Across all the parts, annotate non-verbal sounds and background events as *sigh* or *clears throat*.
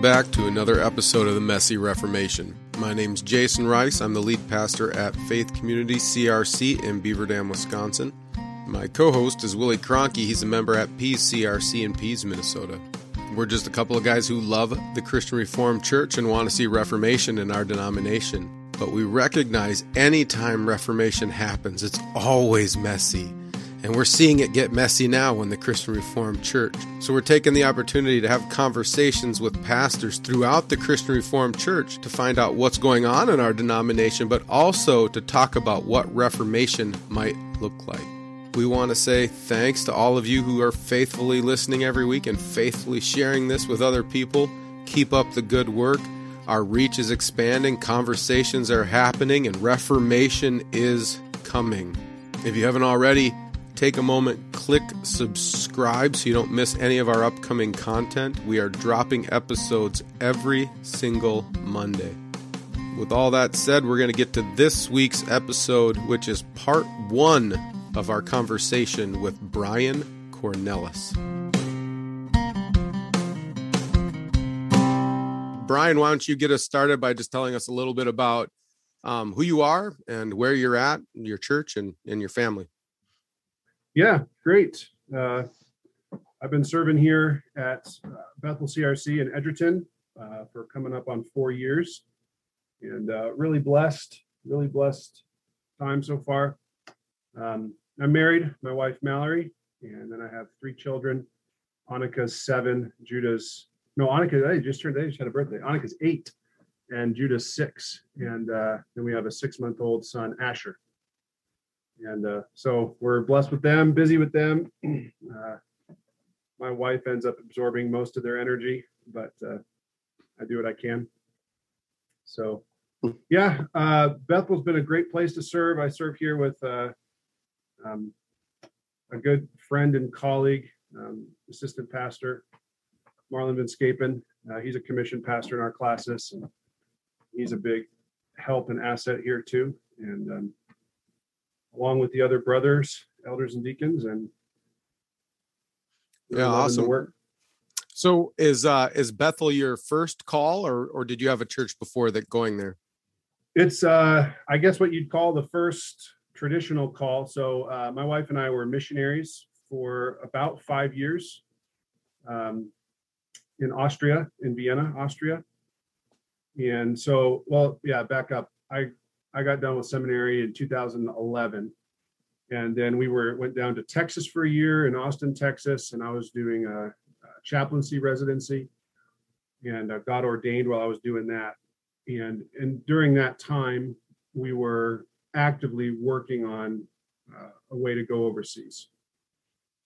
Welcome back to another episode of the Messy Reformation. My name's Jason Rice. I'm the lead pastor at Faith Community CRC in Beaver Dam, Wisconsin. My co host is Willie Cronky. He's a member at Pease CRC in Pease, Minnesota. We're just a couple of guys who love the Christian Reformed Church and want to see Reformation in our denomination. But we recognize anytime Reformation happens, it's always messy. And we're seeing it get messy now in the Christian Reformed Church. So we're taking the opportunity to have conversations with pastors throughout the Christian Reformed Church to find out what's going on in our denomination, but also to talk about what Reformation might look like. We want to say thanks to all of you who are faithfully listening every week and faithfully sharing this with other people. Keep up the good work. Our reach is expanding, conversations are happening, and Reformation is coming. If you haven't already, take a moment, click subscribe so you don't miss any of our upcoming content. We are dropping episodes every single Monday. With all that said, we're going to get to this week's episode, which is part one of our conversation with Brian Kornelis. Brian, why don't you get us started by just telling us a little bit about um, who you are and where you're at, your church, and, and your family? Yeah, great. Uh, I've been serving here at uh, Bethel CRC in Edgerton uh, for coming up on four years, and uh, really blessed, really blessed time so far. Um, I'm married, my wife Mallory, and then I have three children. Annika's seven, Judah's no, Annika, just turned, they just had a birthday. Annika's eight, and Judah's six, and uh, then we have a six-month-old son, Asher and uh, so we're blessed with them, busy with them. *clears throat* Uh, my wife ends up absorbing most of their energy, but uh, I do what I can. So, yeah, uh, Bethel's been a great place to serve. I serve here with uh, um, a good friend and colleague, um, assistant pastor, Marlon Vinscapen. Uh, he's a commissioned pastor in our classis, and he's a big help and asset here too. And um, along with the other brothers, elders, and deacons, and yeah, awesome work. So is uh is Bethel your first call, or or did you have a church before that going there? It's uh I guess what you'd call the first traditional call. So uh, my wife and I were missionaries for about five years um, in Austria, in Vienna, Austria. And so, well, yeah, back up. I I got done with seminary in 2011, and then we were went down to Texas for a year in Austin, Texas, and I was doing a, a chaplaincy residency, and got ordained while I was doing that. And and during that time, we were actively working on uh, a way to go overseas,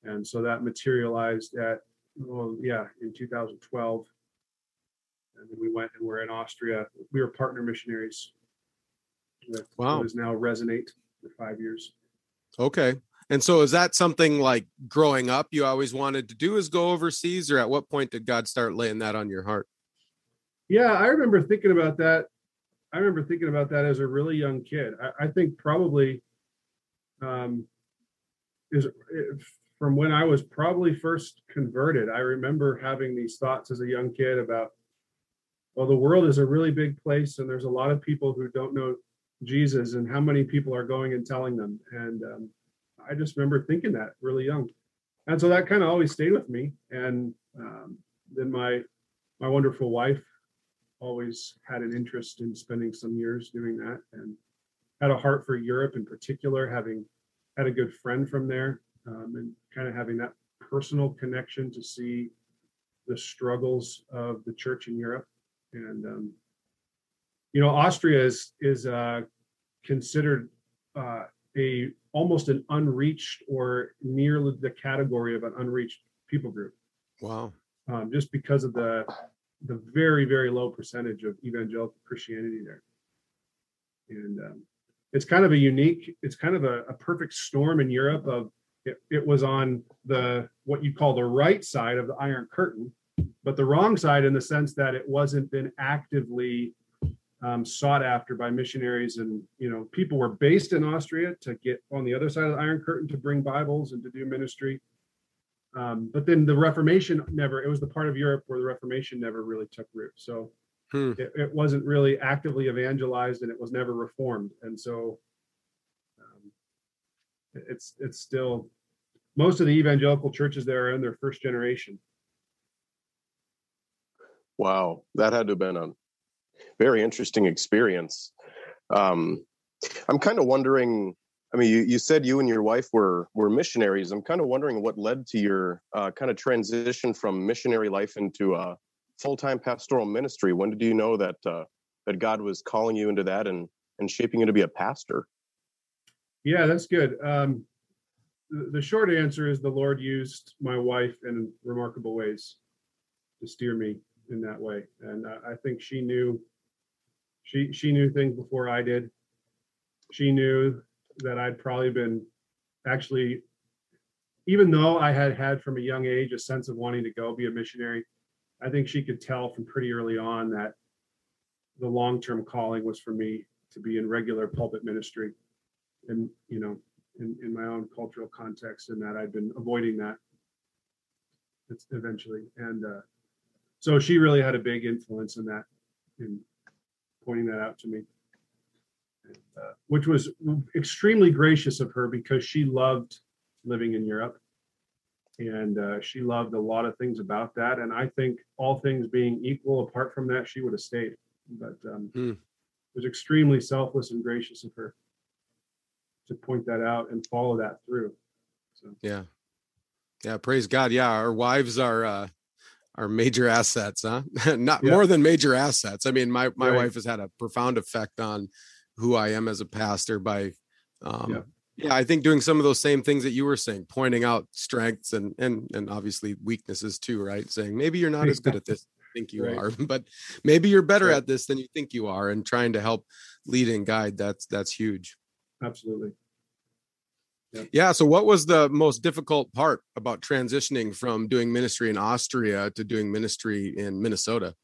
and so that materialized at well, yeah, in 2012. And then we went and we're in Austria. We were partner missionaries with wow. what is now Resonate for five years. Okay. And so is that something like growing up you always wanted to do is go overseas or at what point did God start laying that on your heart? Yeah, I remember thinking about that. I remember thinking about that as a really young kid. I, I think probably um, is from when I was probably first converted. I remember having these thoughts as a young kid about, well, the world is a really big place and there's a lot of people who don't know Jesus and how many people are going and telling them. And um, I just remember thinking that really young. And so that kind of always stayed with me. And um, then my my wonderful wife always had an interest in spending some years doing that and had a heart for Europe in particular, having had a good friend from there um, and kind of having that personal connection to see the struggles of the church in Europe. And um, you know, Austria is is uh, considered uh, a almost an unreached or near the category of an unreached people group. Wow! Um, just because of the the very very low percentage of evangelical Christianity there, and um, it's kind of a unique. It's kind of a, a perfect storm in Europe of it, it was on the what you'd call the right side of the Iron Curtain, but the wrong side in the sense that it wasn't been actively um, sought after by missionaries and you know people were based in austria to get on the other side of the iron curtain to bring bibles and to do ministry Um, but then the Reformation never, it was the part of Europe where the Reformation never really took root. So Hmm. it, it wasn't really actively evangelized and it was never reformed. And so um, it- it's, it's still, most of the evangelical churches there are in their first generation. Wow, that had to have been a very interesting experience. Um, I'm kind of wondering. I mean, you, you said you and your wife were were missionaries. I'm kind of wondering what led to your uh, kind of transition from missionary life into a full time pastoral ministry. When did you know that uh, that God was calling you into that and and shaping you to be a pastor? Yeah, that's good. Um, the, the short answer is the Lord used my wife in remarkable ways to steer me in that way, and I, I think she knew she she knew things before I did. She knew that I'd probably been actually, even though I had had from a young age a sense of wanting to go be a missionary, I think she could tell from pretty early on that the long term calling was for me to be in regular pulpit ministry. And you know in, in my own cultural context and that i'd been avoiding that eventually. And uh, so she really had a big influence in that in pointing that out to me and, uh, which was extremely gracious of her because she loved living in europe and uh, she loved a lot of things about that and i think all things being equal apart from that she would have stayed but um, it was extremely selfless and gracious of her to point that out and follow that through. So Yeah. Yeah. Praise God. Yeah. Our wives are, uh, are major assets, huh? *laughs* Not Yeah. more than major assets. I mean, my, my Right. wife has had a profound effect on who I am as a pastor by, um, Yeah. yeah. I think doing some of those same things that you were saying, pointing out strengths and, and, and obviously weaknesses too, right? Saying maybe you're not as good at this as think you Right. are, *laughs* but maybe you're better Right. at this than you think you are and trying to help lead and guide. That's, that's huge. absolutely. Yeah. So, what was the most difficult part about transitioning from doing ministry in Austria to doing ministry in Minnesota?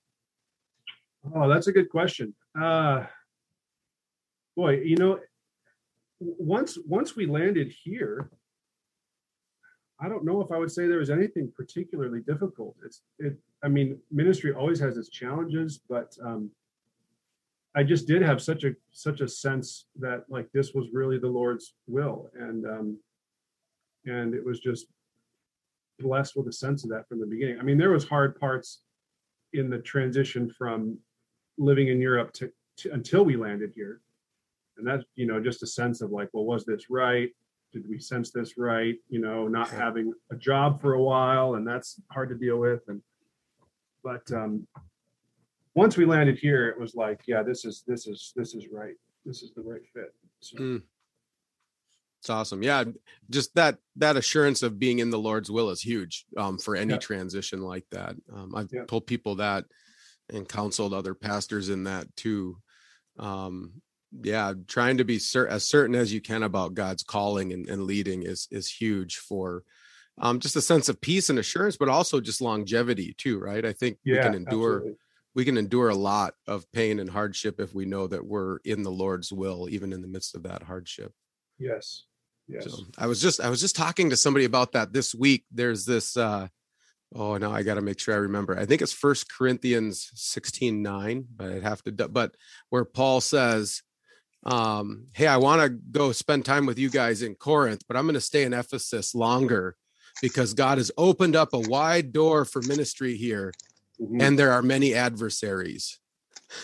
Oh, that's a good question. Uh, boy, you know, once once we landed here, I don't know if I would say there was anything particularly difficult. It's it. I mean, ministry always has its challenges, but um, I just did have such a such a sense that like this was really the Lord's will, and um, and it was just blessed with a sense of that from the beginning. I mean, there was hard parts in the transition from living in Europe to, to until we landed here, and that's you know just a sense of like, well, was this right? Did we sense this right? You know, not having a job for a while, and that's hard to deal with, and but um, once we landed here, it was like, yeah, this is this is this is right. This is the right fit. So, Mm. It's awesome. Yeah. Just that, that assurance of being in the Lord's will is huge um, for any Yeah. transition like that. Um, I've Yeah. told people that and counseled other pastors in that too. Um, yeah. Trying to be cer- as certain as you can about God's calling and, and leading is, is huge for um, just a sense of peace and assurance, but also just longevity too, right? I think we can endure absolutely. We can endure a lot of pain and hardship if we know that we're in the Lord's will, even in the midst of that hardship. Yes, yes. So I was just I was just talking to somebody about that this week. There's this uh oh now I gotta make sure I remember. I think it's first Corinthians 16 9, but I'd have to but where Paul says, um, hey, I want to go spend time with you guys in Corinth, but I'm gonna stay in Ephesus longer because God has opened up a wide door for ministry here, Mhm. and there are many adversaries.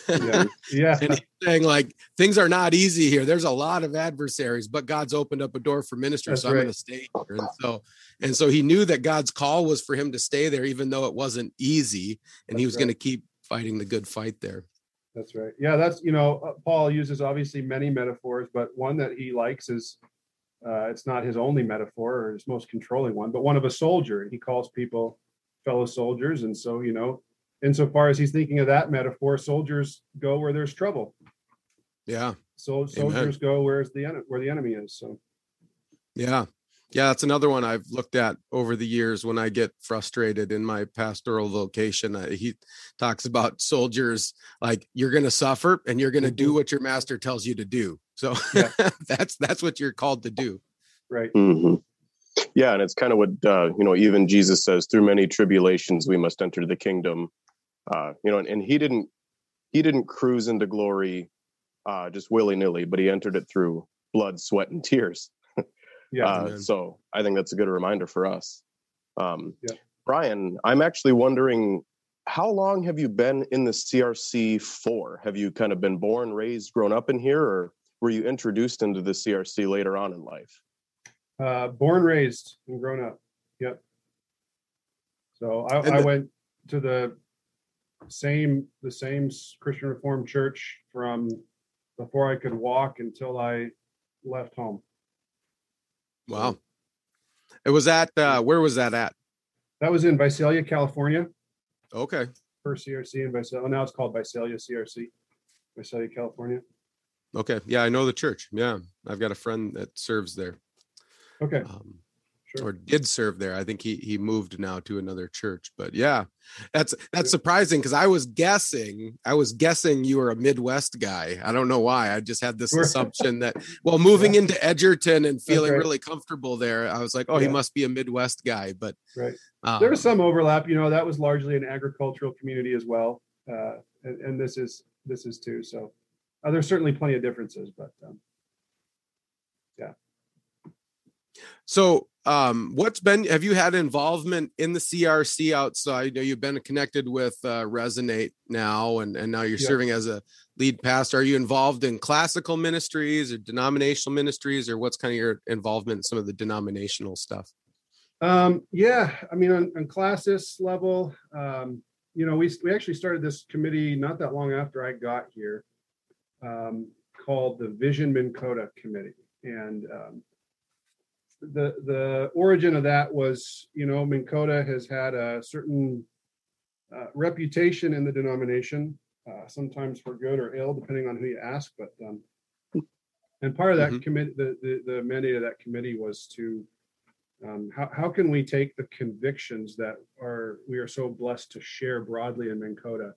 yeah, *laughs* yeah, and he's saying like things are not easy here there's a lot of adversaries but god's opened up a door for ministry That's so i'm going right. to stay here and so and so he knew that god's call was for him to stay there even though it wasn't easy and he That's was going to keep fighting the good fight there That's right. Yeah, that's you know, uh, Paul uses obviously many metaphors, but one that he likes is uh, it's not his only metaphor or his most controlling one, but one of a soldier. He calls people fellow soldiers, and so you know, insofar as he's thinking of that metaphor, soldiers go where there's trouble. yeah So soldiers go where's the en- where the enemy is. So yeah yeah that's another one i've looked at over the years when i get frustrated in my pastoral vocation uh, he talks about soldiers like you're going to suffer and you're going to do Mhm. what your master tells you to do so Yeah. *laughs* that's that's what you're called to do right, Mhm. Yeah, and it's kind of what uh, you know. Even Jesus says, "Through many tribulations, we must enter the kingdom." Uh, you know, and, and he didn't he didn't cruise into glory uh, just willy nilly, but he entered it through blood, sweat, and tears. *laughs* Yeah. Uh, so I think that's a good reminder for us. Um, Yeah. Brian, I'm actually wondering how long have you been in the CRC for? Have you kind of been born, raised, grown up in here, or were you introduced into the CRC later on in life? Uh, born, raised, and grown up. Yep. So I, And I went to the same the same Christian Reformed church from before I could walk until I left home. Wow. It was at uh where was that at? That was in Visalia, California. Okay. First CRC in Visalia. Now it's called Visalia CRC, Visalia, California. Okay. Yeah, I know the church. Yeah. I've got a friend that serves there. Okay, Um, sure. or did serve there. I think he he moved now to another church. But yeah, that's that's surprising because I was guessing I was guessing you were a Midwest guy. I don't know why. I just had this *laughs* assumption that well, moving into Edgerton and feeling right. really comfortable there, I was like, oh, he must be a Midwest guy. But Right. um, there was some overlap. You know, that was largely an agricultural community as well, uh, and, and this is this is too. So uh, there's certainly plenty of differences, but um, So, um, what's been? Have you had involvement in the CRC outside? You know you've been connected with uh, Resonate now, and and now you're Yeah. serving as a lead pastor. Are you involved in classical ministries or denominational ministries, or what's kind of your involvement in some of the denominational stuff? Um, yeah, I mean, on, on classis level, um, you know, we, we actually started this committee not that long after I got here, um, called the Vision Minn Kota Committee. And, um, the, the origin of that was, you know, Minn Kota has had a certain uh, reputation in the denomination, uh, sometimes for good or ill, depending on who you ask, but, um, and part of that Mhm. committee, the, the, the mandate of that committee was to um, how, how can we take the convictions that are we are so blessed to share broadly in Minn Kota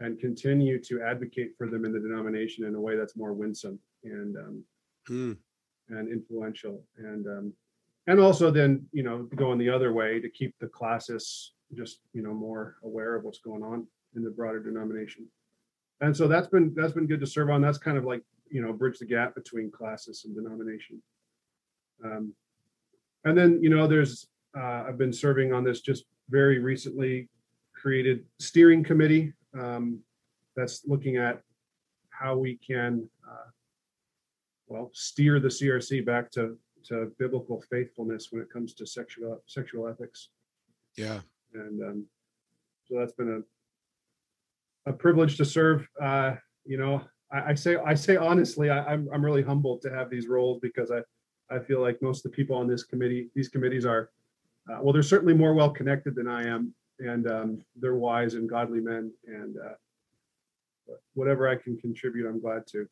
and continue to advocate for them in the denomination in a way that's more winsome and um, Hmm. And influential. And um, and also then you know going the other way to keep the classes just you know more aware of what's going on in the broader denomination. And so that's been that's been good to serve on. That's kind of like you know bridge the gap between classes and denomination. Um, and then you know there's uh, i've been serving on this just very recently created steering committee. Um, that's looking at how we can uh, well steer the crc back to to biblical faithfulness when it comes to sexual sexual ethics Yeah. and um, so that's been a a privilege to serve. Uh, you know, I, I say I say honestly, I, I'm I'm really humbled to have these roles because I I feel like most of the people on this committee, these committees are, uh, well, they're certainly more well connected than I am, and um, they're wise and godly men, and uh, whatever I can contribute, I'm glad to.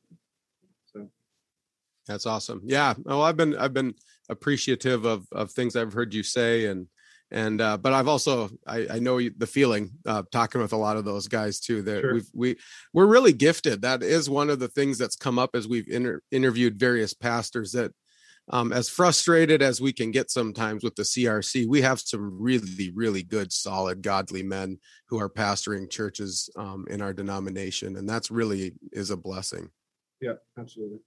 That's awesome. Yeah. Well, I've been I've been appreciative of of things I've heard you say and and uh but I've also I I know you, the feeling uh talking with a lot of those guys too that Sure. we've we we're really gifted. That is one of the things that's come up as we've inter- interviewed various pastors that um as frustrated as we can get sometimes with the CRC, we have some really really good solid godly men who are pastoring churches um in our denomination and that's really is a blessing. yeah, absolutely.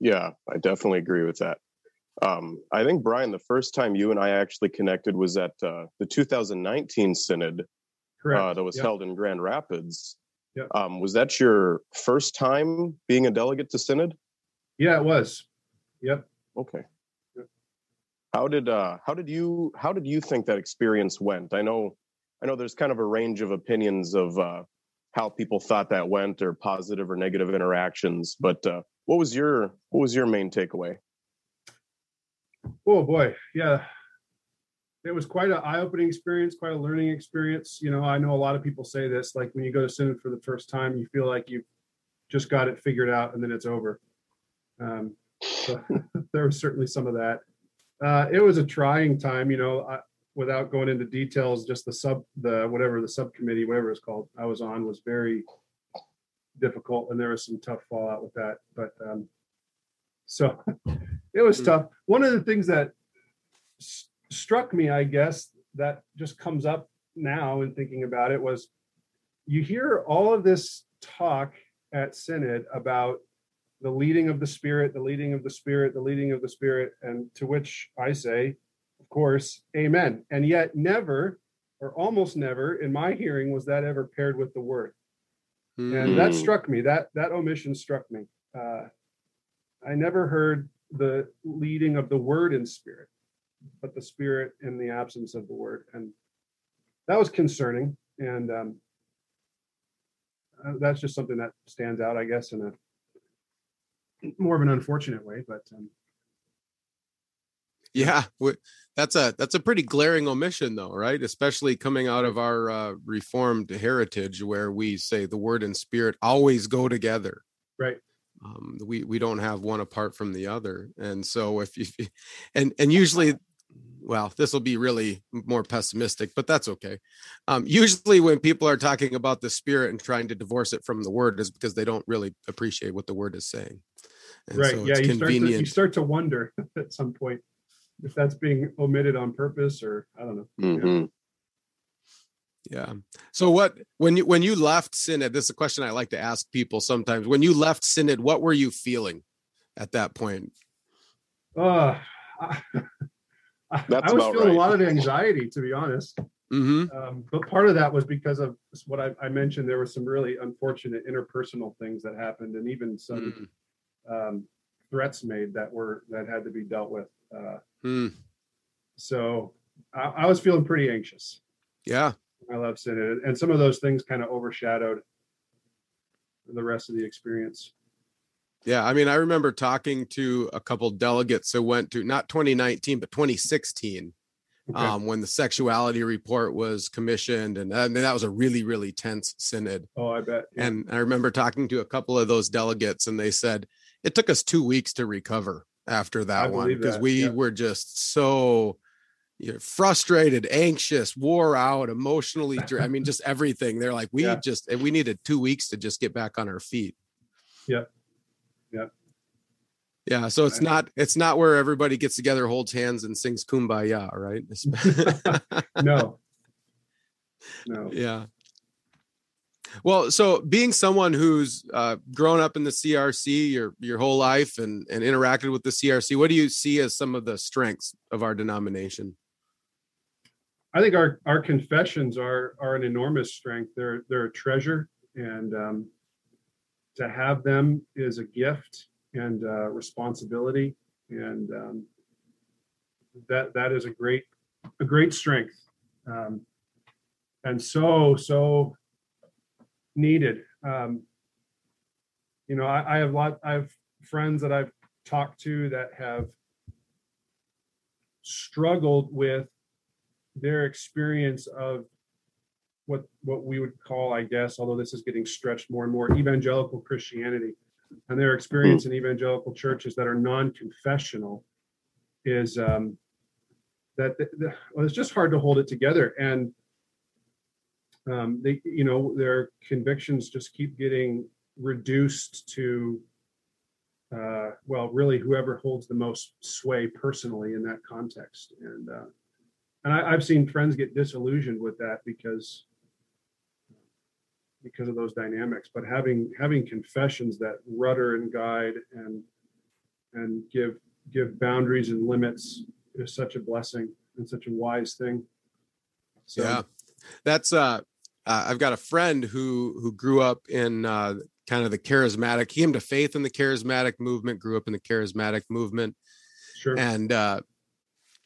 Yeah, I definitely agree with that. Um, I think Brian, the first time you and I actually connected was at uh, the 2019 synod Correct. uh, that was Yep. held in Grand Rapids. Yep. Um, was that your first time being a delegate to synod? Yeah, it was. Yep. Okay. Yep. How did uh, how did you how did you think that experience went? I know I know there's kind of a range of opinions of uh, how people thought that went, or positive or negative interactions. But uh, what was your what was your main takeaway? Oh boy, yeah. It was quite an eye-opening experience, quite a learning experience. You know, I know a lot of people say this, like when you go to synod for the first time, you feel like you've just got it figured out and then it's over. Um, so *laughs* there was certainly some of that. Uh, it was a trying time, you know, I, without going into details, just the sub, the whatever the subcommittee, whatever it's called, I was on was very difficult, and there was some tough fallout with that. But um, so *laughs* it was Hmm. tough. One of the things that s- struck me, I guess, that just comes up now in thinking about it was you hear all of this talk at Synod about the leading of the Spirit, the leading of the Spirit, the leading of the Spirit, and to which I say, of course, amen. And yet, never or almost never in my hearing was that ever paired with the word. And that Mm. struck me. That that omission struck me. Uh, I never heard the leading of the word in spirit, but the spirit in the absence of the word, and that was concerning. And um, uh, that's just something that stands out, I guess, in a more of an unfortunate way. But um, Yeah, that's a that's a pretty glaring omission, though, right? Especially coming out of our uh, reformed heritage, where we say the word and spirit always go together. right, Um, we we don't have one apart from the other, and so if you and and usually, well, this will be really more pessimistic, but that's okay. Um, usually, when people are talking about the spirit and trying to divorce it from the word, is because they don't really appreciate what the word is saying. And right, so yeah. You start, to, you start to wonder *laughs* at some point if that's being omitted on purpose, or I don't know. Mhm. Yeah. So what when you when you left Synod, this is a question I like to ask people sometimes. When you left Synod, what were you feeling at that point? Uh, *laughs* I, I That's was about feeling a lot of anxiety, to be honest. hmm Um, but part of that was because of what I, I mentioned. There were some really unfortunate interpersonal things that happened, and even some um, threats made that were that had to be dealt with. Uh, Mm-hmm. so I, I was feeling pretty anxious. Yeah. I love Synod, and some of those things kind of overshadowed the rest of the experience. Yeah. I mean, I remember talking to a couple delegates who went to not 2019, but 2016, Okay. um, when the sexuality report was commissioned. And I mean, that was a really, really tense synod. oh, I bet. Yeah. And I remember talking to a couple of those delegates, and they said it took us two weeks to recover after I that one because we yeah. were just so you know, frustrated, anxious, wore out, emotionally. I mean, *laughs* just everything. They're like, we Yeah. just eh, we needed two weeks to just get back on our feet. Yeah. Yeah. Yeah. So it's not it's not where everybody gets together, holds hands, and sings "Kumbaya," right? *laughs* no, no. *laughs* yeah well so being someone who's uh, grown up in the crc your your whole life and and interacted with the crc what do you see as some of the strengths of our denomination I think our our confessions are are an enormous strength. They're they're a treasure, and um, to have them is a gift and uh, responsibility, and um, that that is a great a great strength, um, and so so needed. Um, you know, I, I have lot I have friends that I've talked to that have struggled with their experience of what what we would call, I guess, although this is getting stretched more and more, evangelical Christianity, and their experience in evangelical churches that are non-confessional is um, that the, the, well, it's just hard to hold it together, and um, they, you know, their convictions just keep getting reduced to, uh, well, really whoever holds the most sway personally in that context, and. Uh, and I, I've seen friends get disillusioned with that because because of those dynamics. But having having confessions that rudder and guide and and give give boundaries and limits is such a blessing and such a wise thing. So yeah that's uh uh, I've got a friend who who grew up in uh, kind of the charismatic. He came to faith in the charismatic movement. Grew up in the charismatic movement, sure. and uh,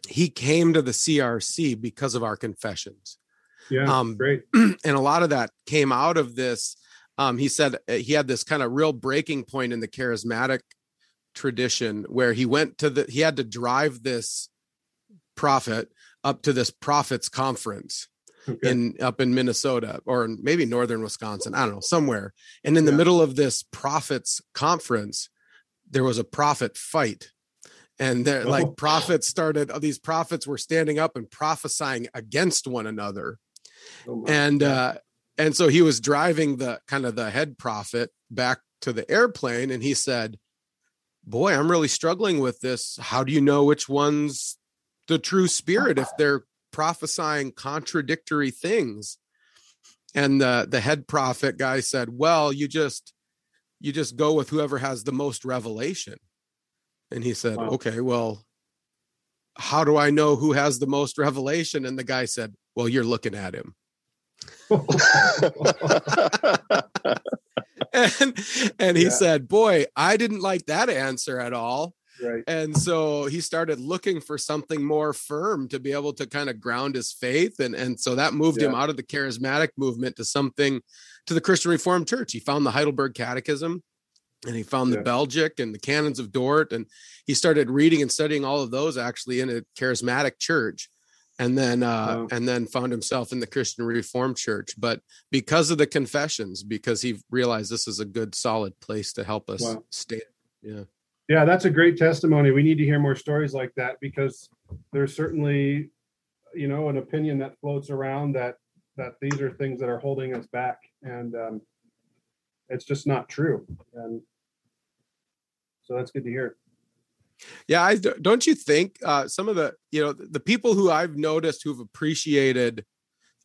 he came to the CRC because of our confessions. yeah, um, great. *clears throat* and a lot of that came out of this. Um, he said uh, he had this kind of real breaking point in the charismatic tradition where he went to the he had to drive this prophet up to this prophets conference Okay. in up in Minnesota or maybe northern Wisconsin, I don't know, somewhere. And in the Yeah. middle of this prophets conference, there was a prophet fight. And they're Oh. like prophets started, these prophets were standing up and prophesying against one another Oh and uh and so he was driving the kind of the head prophet back to the airplane and he said boy i'm really struggling with this how do you know which one's the true spirit if they're prophesying contradictory things. And the the head prophet guy said well you just you just go with whoever has the most revelation. And he said wow. okay well how do i know who has the most revelation? And the guy said well you're looking at him. *laughs* *laughs* And and he yeah. said boy i didn't like that answer at all Right. And so he started looking for something more firm to be able to kind of ground his faith. And, and so that moved yeah. him out of the charismatic movement to something to the Christian Reformed Church. He found the Heidelberg Catechism and he found the. Belgic and the Canons of Dort. And he started reading and studying all of those actually in a charismatic church. And then, uh, wow. and then found himself in the Christian Reformed Church. But because of the confessions, because he realized this is a good, solid place to help us wow. stay. Yeah. Yeah, that's a great testimony. We need to hear more stories like that because there's certainly, you know, an opinion that floats around that that these are things that are holding us back, and um, it's just not true. And so that's good to hear. Yeah, I don't you think uh, some of the you know the people who I've noticed who've appreciated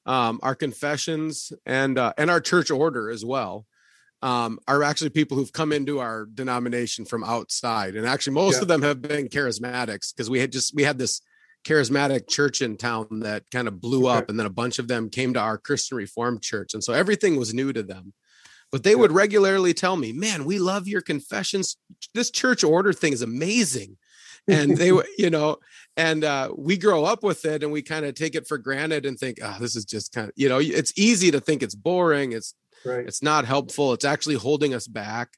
um, our confessions and uh, and our church order as well um, are actually people who've come into our denomination from outside, and actually most yeah. of them have been charismatics because we had just we had this charismatic church in town that kind of blew okay. up, and then a bunch of them came to our Christian Reformed church, and so everything was new to them. But they yeah. would regularly tell me, "Man, we love your confessions. This church order thing is amazing." and they would, *laughs* you know and uh, we grow up with it and we kind of take it for granted and think oh this is just kind of you know it's easy to think it's boring it's Right. It's not helpful. It's actually holding us back.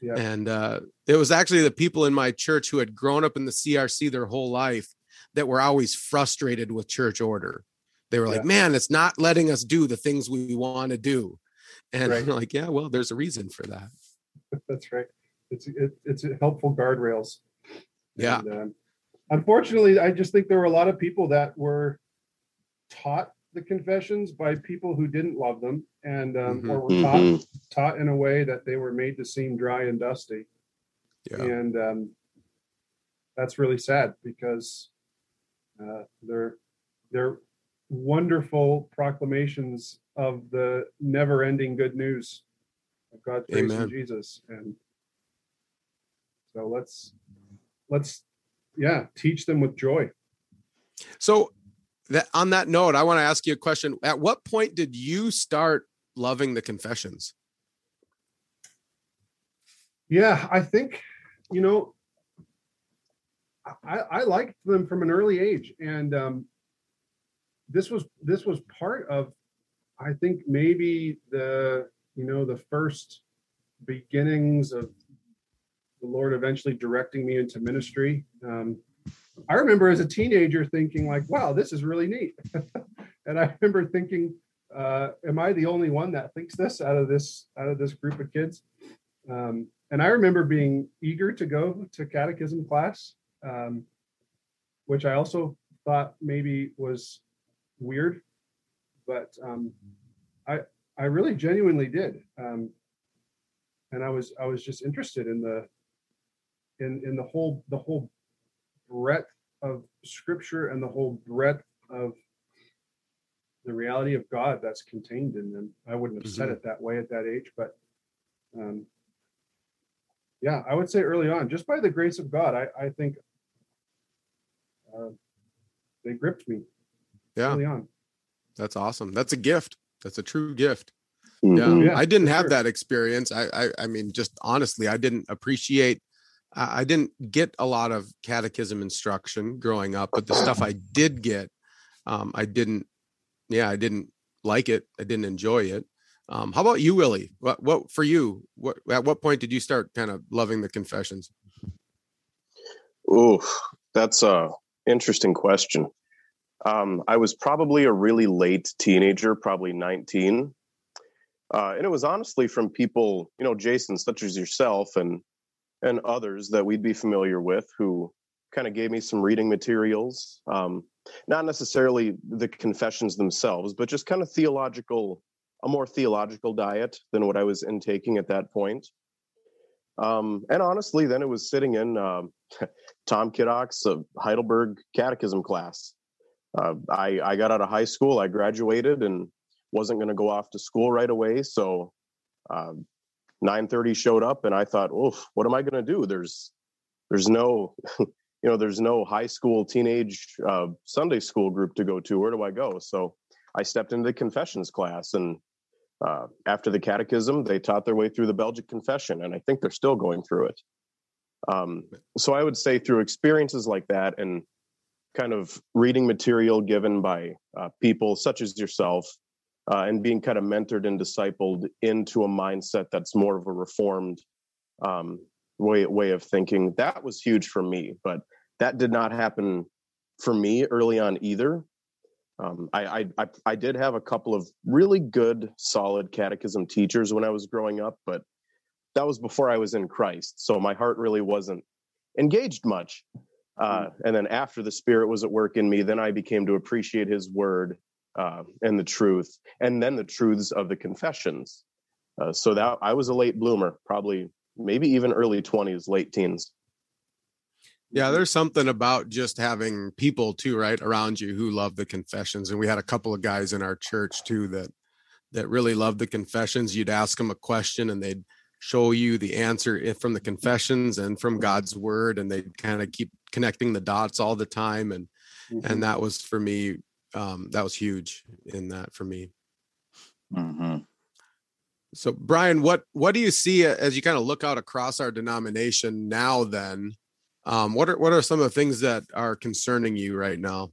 Yeah. And uh, it was actually the people in my church who had grown up in the CRC their whole life that were always frustrated with church order. They were like, yeah. man, it's not letting us do the things we want to do. And right. I'm like, yeah, well, there's a reason for that. *laughs* That's right. It's it, it's helpful guardrails. Yeah. And, um, unfortunately, I just think there were a lot of people that were taught the confessions by people who didn't love them and um, mm-hmm. or were taught mm-hmm. taught in a way that they were made to seem dry and dusty. Yeah. And um, that's really sad because uh, they're they're wonderful proclamations of the never-ending good news of God's grace in Jesus. And so let's let's yeah teach them with joy. So that on that note, I want to ask you a question. At what point did you start loving the confessions? Yeah, I think, you know, I, I liked them from an early age. And um, this was this was part of I think maybe the you know the first beginnings of the Lord eventually directing me into ministry. Um, I remember as a teenager thinking like, wow, this is really neat. *laughs* and I remember thinking, uh, am I the only one that thinks this out of this out of this group of kids? Um, and I remember being eager to go to catechism class, um, which I also thought maybe was weird, but um, I I really genuinely did, um, and I was I was just interested in the in in the whole the whole breadth of scripture and the whole breadth of the reality of God that's contained in them. I wouldn't have mm-hmm. said it that way at that age, but um, yeah, I would say early on, just by the grace of God, I, I think uh, they gripped me yeah. early on. That's awesome. That's a gift. That's a true gift. Mm-hmm. Yeah. yeah. I didn't have sure. that experience. I, I, I mean, just honestly, I didn't appreciate I didn't get a lot of catechism instruction growing up, but the stuff I did get, um, I didn't, yeah, I didn't like it. I didn't enjoy it. Um, how about you, Willie? What, what for you? What at what point did you start kind of loving the confessions? Oh, that's a interesting question. Um, I was probably a really late teenager, probably 19. Uh, and it was honestly from people, you know, Jason, such as yourself and and others that we'd be familiar with who kind of gave me some reading materials. Um, not necessarily the confessions themselves, but just kind of theological, a more theological diet than what I was intaking at that point. Um, and honestly, then it was sitting in um, *laughs* Tom Kiddock's uh, Heidelberg Catechism class. Uh, I, I got out of high school, I graduated, and wasn't going to go off to school right away. So, uh, 9:30 showed up, and I thought, "Oof, what am I going to do?" There's there's no *laughs* you know there's no high school teenage uh, sunday school group to go to. Where do i go? So i stepped into the confessions class and uh, after the catechism they taught their way through the belgic confession and i think they're still going through it. Um, so i would say through experiences like that and kind of reading material given by uh, people such as yourself uh, and being kind of mentored and discipled into a mindset that's more of a reformed um, way way of thinking. That was huge for me, but that did not happen for me early on either. Um, I, I I did have a couple of really good, solid catechism teachers when I was growing up, but that was before I was in Christ, so my heart really wasn't engaged much. Uh, mm. and then after the Spirit was at work in me, then I became to appreciate His Word uh, and the truth, and then the truths of the confessions. Uh, so that I was a late bloomer, probably maybe even early 20s, late teens. Yeah, there's something about just having people too, right, around you who love the confessions. And we had a couple of guys in our church too that that really loved the confessions. You'd ask them a question and they'd show you the answer from the confessions and from God's word, and they'd kind of keep connecting the dots all the time. And mm-hmm. and that was for me, um, that was huge in that for me. Mm-hmm. So, Brian, what what do you see as you kind of look out across our denomination now? Then, um, what are what are some of the things that are concerning you right now?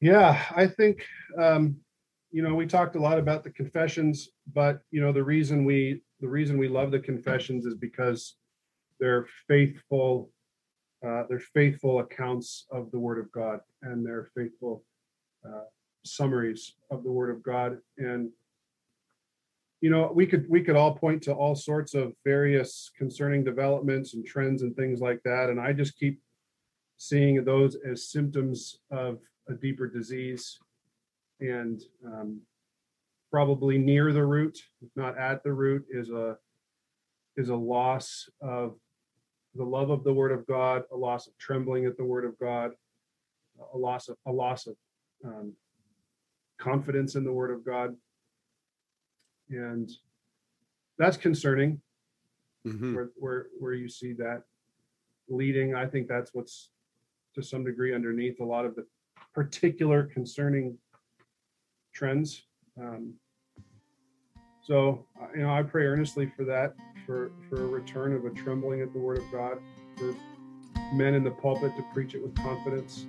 Yeah, I think um, you know we talked a lot about the confessions, but you know the reason we the reason we love the confessions is because they're faithful. Uh, they're faithful accounts of the Word of God, and they're faithful uh, summaries of the Word of God, and you know we could we could all point to all sorts of various concerning developments and trends and things like that. And i just keep seeing those as symptoms of a deeper disease and um, probably near the root if not at the root is a is a loss of the love of the word of god a loss of trembling at the word of god a loss of a loss of um, confidence in the word of god and that's concerning. Mm-hmm. Where where where you see that leading, I think that's what's to some degree underneath a lot of the particular concerning trends. Um, so you know, I pray earnestly for that, for for a return of a trembling at the Word of God, for men in the pulpit to preach it with confidence.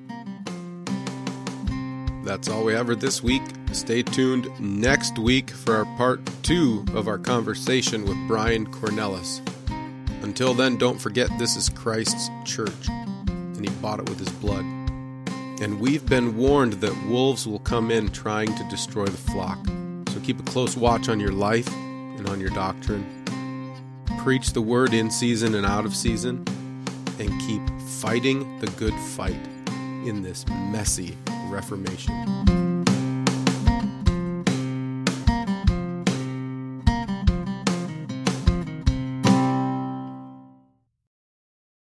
That's all we have for this week. Stay tuned next week for our part two of our conversation with Brian Kornelis. Until then, don't forget this is Christ's church, and he bought it with his blood. And we've been warned that wolves will come in trying to destroy the flock. So keep a close watch on your life and on your doctrine. Preach the word in season and out of season, and keep fighting the good fight in this messy Reformation.